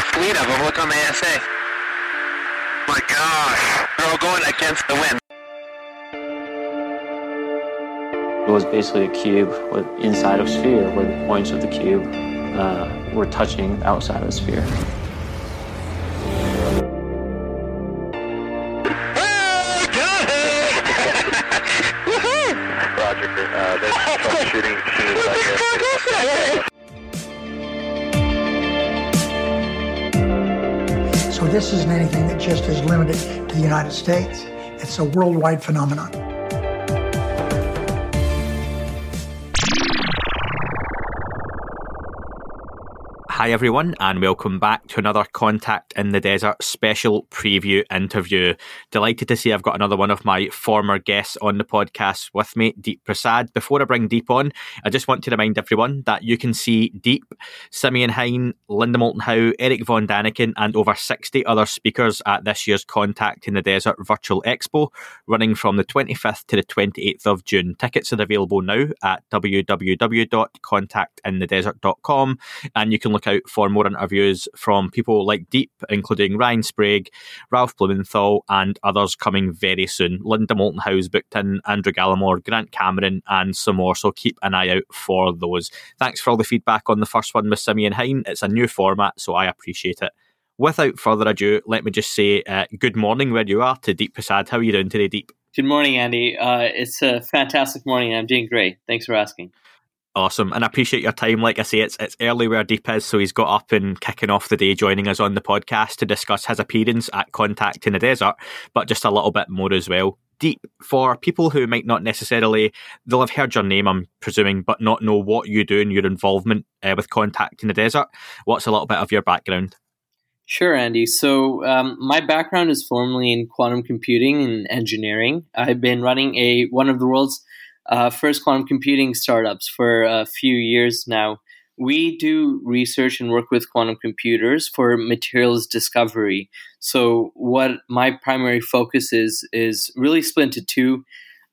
whole fleet of them. Look on the ASA. My gosh. They're all going against the wind. It was basically a cube with inside of sphere where the points of the cube uh, were touching outside of the sphere. Roger. Uh, there's troubleshooting machines out here. So this isn't anything that just is limited to the United States. It's a worldwide phenomenon. Hi, everyone, and welcome back to another Contact in the Desert special preview interview. Delighted to see I've got another one of my former guests on the podcast with me, Deep Prasad. Before I bring Deep on, I just want to remind everyone that you can see Deep, Simeon Hein, Linda Moulton Howe, Eric Von Daniken, and over 60 other speakers at this year's Contact in the Desert Virtual Expo, running from the 25th to the 28th of June. Tickets are available now at www.contactinthedesert.com, and you can look for more interviews from people like Deep, including Ryan Sprague, Ralph Blumenthal, and others coming very soon. Linda Moulton Howe's booked in, Andrew Gallimore, Grant Cameron, and some more. So keep an eye out for those. Thanks for all the feedback on the first one with Simeon Hein. It's a new format, so I appreciate it. Without further ado, let me just say uh, good morning where you are to Deep Prasad. How are you doing today, Deep? Good morning, Andy. Uh, it's a fantastic morning. I'm doing great. Thanks for asking. Awesome, and I appreciate your time. Like I say, it's it's early where Deep is, so he's got up and kicking off the day, joining us on the podcast to discuss his appearance at Contact in the Desert, but just a little bit more as well. Deep, for people who might not necessarily, they'll have heard your name, I'm presuming, but not know what you do and your involvement uh, with Contact in the Desert. What's a little bit of your background? Sure, Andy. So, um, my background is formally in quantum computing and engineering. I've been running a one of the world's uh, first quantum computing startups for a few years now. We do research and work with quantum computers for materials discovery. So, what my primary focus is is really split into two.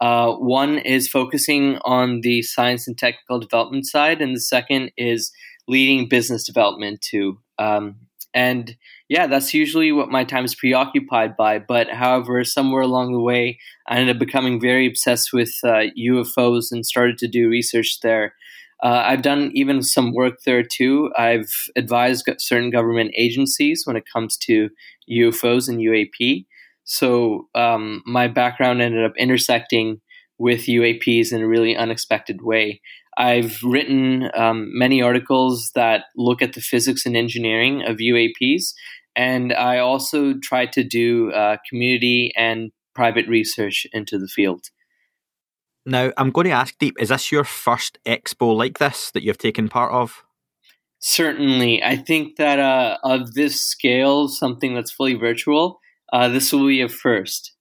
Uh, one is focusing on the science and technical development side, and the second is leading business development too. Um, and yeah, that's usually what my time is preoccupied by. But however, somewhere along the way, I ended up becoming very obsessed with uh, UFOs and started to do research there. Uh, I've done even some work there too. I've advised certain government agencies when it comes to UFOs and UAP. So um, my background ended up intersecting with UAPs in a really unexpected way. I've written um, many articles that look at the physics and engineering of UAPs, and I also try to do uh, community and private research into the field. Now, I'm going to ask Deep, is this your first expo like this that you've taken part of? Certainly. I think that uh, of this scale, something that's fully virtual, uh, this will be a first.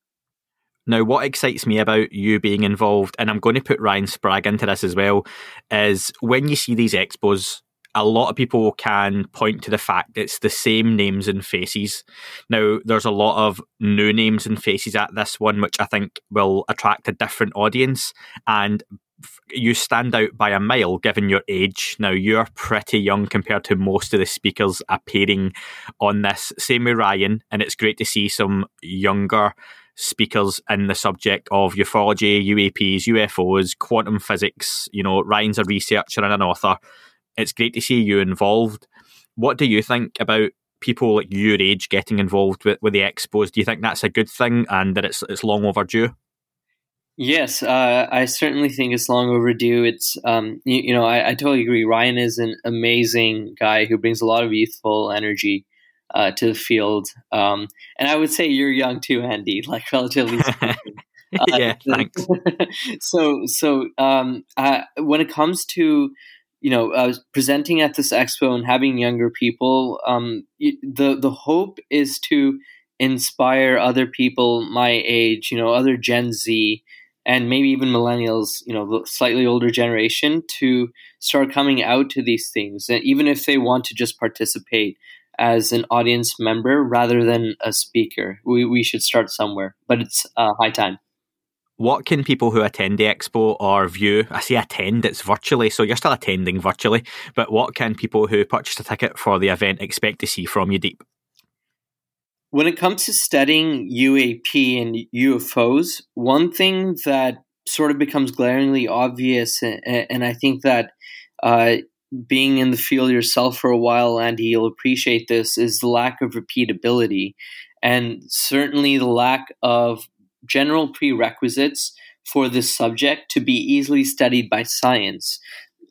Now, what excites me about you being involved, and I'm going to put Ryan Sprague into this as well, is when you see these expos, a lot of people can point to the fact it's the same names and faces. Now, there's a lot of new names and faces at this one, which I think will attract a different audience. And you stand out by a mile given your age. Now, you're pretty young compared to most of the speakers appearing on this. Same with Ryan, and it's great to see some younger speakers in the subject of ufology, UAPs, UFOs, quantum physics. You know, Ryan's a researcher and an author. It's great to see you involved. What do you think about people like your age getting involved with, with the expos? Do you think that's a good thing and that it's it's long overdue? Yes, uh, I certainly think it's long overdue. It's um, you, you know I, I, totally agree. Ryan is an amazing guy who brings a lot of youthful energy uh, to the field. Um, and I would say you're young too, Andy, like relatively Uh, yeah, thanks. so, so um, uh, when it comes to you know uh, presenting at this expo and having younger people, um, the the hope is to inspire other people my age, you know, other Gen Z, and maybe even millennials, you know, the slightly older generation, to start coming out to these things, and even if they want to just participate as an audience member rather than a speaker. We, we should start somewhere, but it's uh, high time. what can people who attend the expo or view? I say attend, it's virtually, so you're still attending virtually. But what can people who purchased a ticket for the event expect to see from you, Deep? When it comes to studying UAP and UFOs, one thing that sort of becomes glaringly obvious, and, and I think that uh, being in the field yourself for a while, Andy, you'll appreciate this, is the lack of repeatability and certainly the lack of general prerequisites for this subject to be easily studied by science.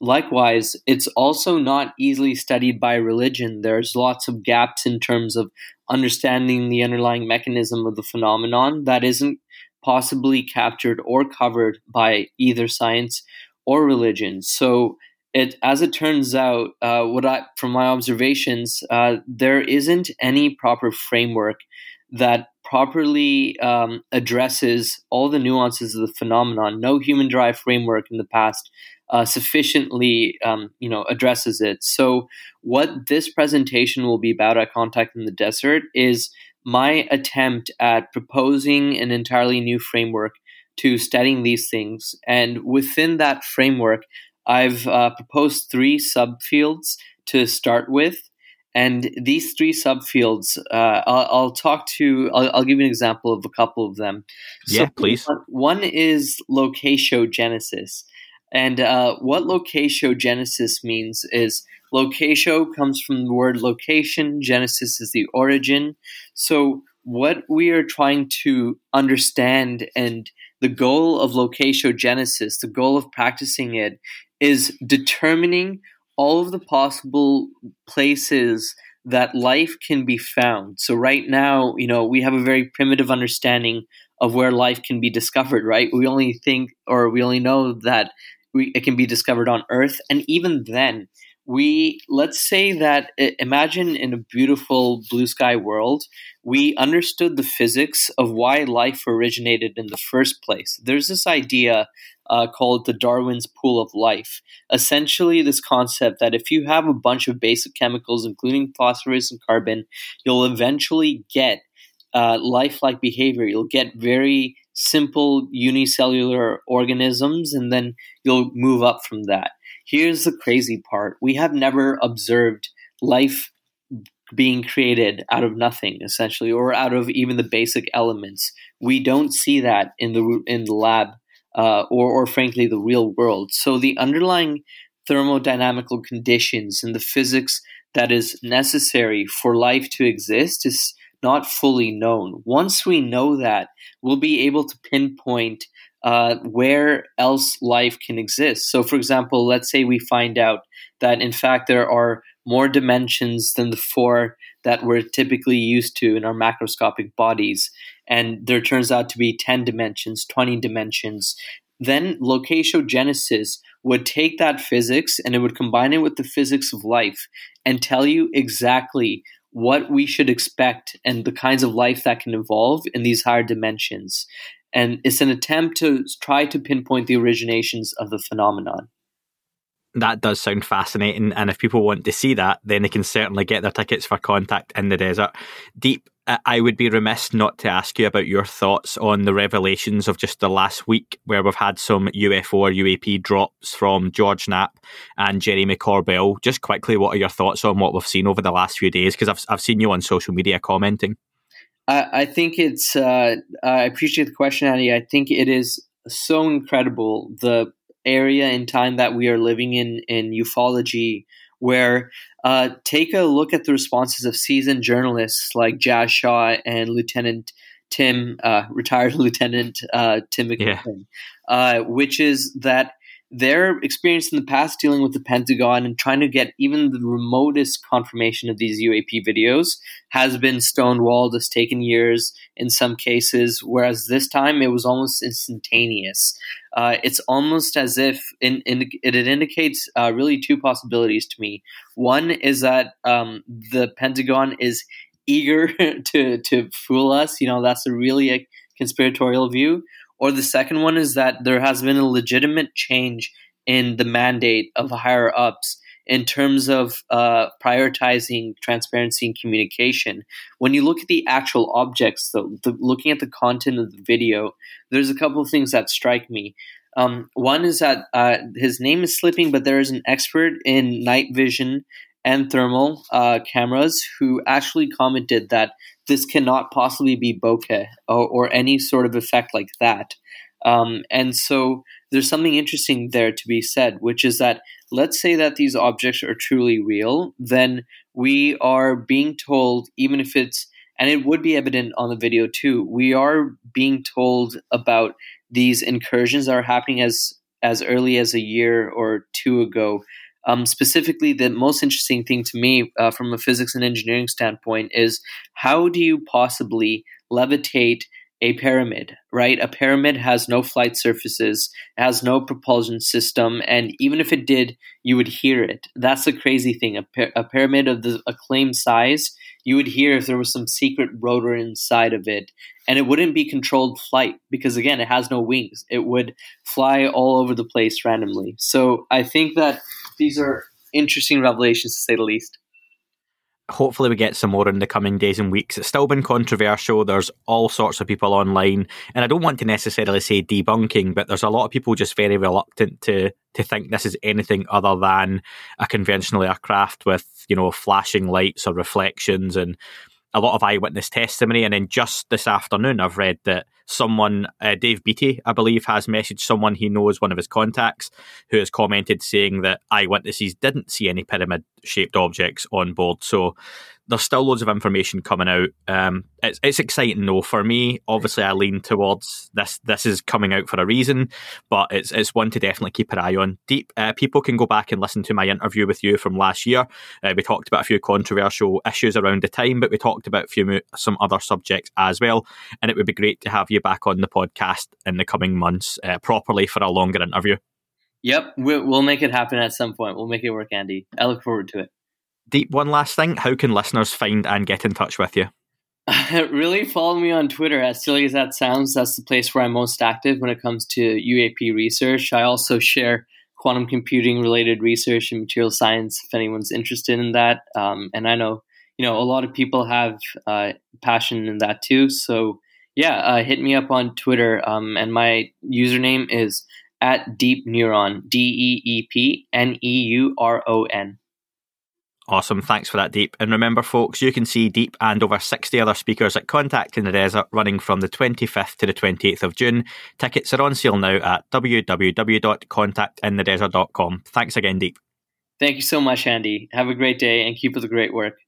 Likewise, it's also not easily studied by religion. There's lots of gaps in terms of understanding the underlying mechanism of the phenomenon that isn't possibly captured or covered by either science or religion. So, it, as it turns out, uh, what I, from my observations, uh, there isn't any proper framework that properly um, addresses all the nuances of the phenomenon. No human drive framework in the past uh, sufficiently, um, you know, addresses it. So, what this presentation will be about at Contact in the Desert is my attempt at proposing an entirely new framework to studying these things, and within that framework, I've uh, proposed three subfields to start with. And these three subfields, uh, I'll, I'll, talk to, I'll, I'll, give you an example of a couple of them. Yeah, so please. One is locatiogenesis. And uh, what locatiogenesis means is locatio comes from the word location, genesis is the origin. So, what we are trying to understand and the goal of locatiogenesis, the goal of practicing it, is determining all of the possible places that life can be found. So right now, you know, we have a very primitive understanding of where life can be discovered, right? We only think or we only know that we, it can be discovered on Earth. And even then, we let's say that imagine in a beautiful blue sky world we understood the physics of why life originated in the first place there's this idea uh, called the darwin's pool of life. Essentially this concept that if you have a bunch of basic chemicals including phosphorus and carbon you'll eventually get uh, lifelike behavior. You'll get very simple unicellular organisms and then you'll move up from that. Here's the crazy part. We have never observed life being created out of nothing essentially or out of even the basic elements. We don't see that in the in the lab uh, or or frankly the real world so the underlying thermodynamical conditions and the physics that is necessary for life to exist is not fully known once we know that we'll be able to pinpoint uh, where else life can exist. So, for example, let's say we find out that in fact there are more dimensions than the four that we're typically used to in our macroscopic bodies, and there turns out to be 10 dimensions, 20 dimensions. Then locatiogenesis would take that physics and it would combine it with the physics of life and tell you exactly what we should expect and the kinds of life that can evolve in these higher dimensions and it's an attempt to try to pinpoint the originations of the phenomenon. That does sound fascinating, and if people want to see that, then they can certainly get their tickets for Contact in the Desert. Deep, I would be remiss not to ask you about your thoughts on the revelations of just the last week, where we've had some UFO or UAP drops from George Knapp and Jeremy Corbell. Just quickly, what are your thoughts on what we've seen over the last few days? Because I've I've seen you on social media commenting. I, I think it's. Uh, I appreciate the question, Andy. I think it is so incredible the area and time that we are living in in ufology, where uh, take a look at the responses of seasoned journalists like Jas Shaw and Lieutenant Tim, uh, retired Lieutenant uh, Tim McMillan, yeah. Uh, which is that their experience in the past dealing with the Pentagon and trying to get even the remotest confirmation of these UAP videos has been stonewalled. It's taken years in some cases, whereas this time it was almost instantaneous. Uh, it's almost as if in, in, it indicates uh, really two possibilities to me. One is that um, the Pentagon is eager to to fool us. You know, that's a really a conspiratorial view or the second one is that there has been a legitimate change in the mandate of higher ups in terms of uh, prioritizing transparency and communication. When you look at the actual objects, though, the, looking at the content of the video, there's a couple of things that strike me. Um, one is that uh, his name is slipping, but there is an expert in night vision and thermal uh, cameras who actually commented that this cannot possibly be bokeh or, or any sort of effect like that. Um, and so there's something interesting there to be said, which is that let's say that these objects are truly real, then we are being told, even if it's, and it would be evident on the video too, we are being told about these incursions that are happening as as early as a year or two ago um, specifically, the most interesting thing to me uh, from a physics and engineering standpoint is how do you possibly levitate a pyramid, right? A pyramid has no flight surfaces, has no propulsion system, and even if it did, you would hear it. That's the crazy thing. A, py- a pyramid of the acclaimed size, you would hear if there was some secret rotor inside of it, and it wouldn't be controlled flight because, again, it has no wings. It would fly all over the place randomly. So I think that these are interesting revelations to say the least. Hopefully, we get some more in the coming days and weeks. It's still been controversial. There's all sorts of people online, and I don't want to necessarily say debunking, but there's a lot of people just very reluctant to to think this is anything other than a conventional aircraft with you know flashing lights or reflections and a lot of eyewitness testimony. And then just this afternoon, I've read that someone, uh, Dave Beaty, I believe, has messaged someone he knows, one of his contacts, who has commented saying that eyewitnesses didn't see any pyramid shaped objects on board. So there's still loads of information coming out. Um, it's it's exciting though for me. Obviously, I lean towards this. This is coming out for a reason, but it's it's one to definitely keep an eye on. Deep uh, people can go back and listen to my interview with you from last year. Uh, we talked about a few controversial issues around the time, but we talked about few some other subjects as well. And it would be great to have you back on the podcast in the coming months uh, properly for a longer interview. Yep, we'll make it happen at some point. We'll make it work, Andy. I look forward to it. Deep, one last thing. How can listeners find and get in touch with you? really follow me on Twitter. As silly as that sounds, that's the place where I'm most active when it comes to UAP research. I also share quantum computing related research and material science if anyone's interested in that. Um, and I know you know a lot of people have uh, passion in that too. So yeah, uh, hit me up on Twitter. Um, and my username is at Deep Neuron. D E E P N E U R O N. Awesome. Thanks for that, Deep. And remember, folks, you can see Deep and over 60 other speakers at Contact in the Desert running from the 25th to the 28th of June. Tickets are on sale now at www.contactinthedesert.com. Thanks again, Deep. Thank you so much, Andy. Have a great day and keep up the great work.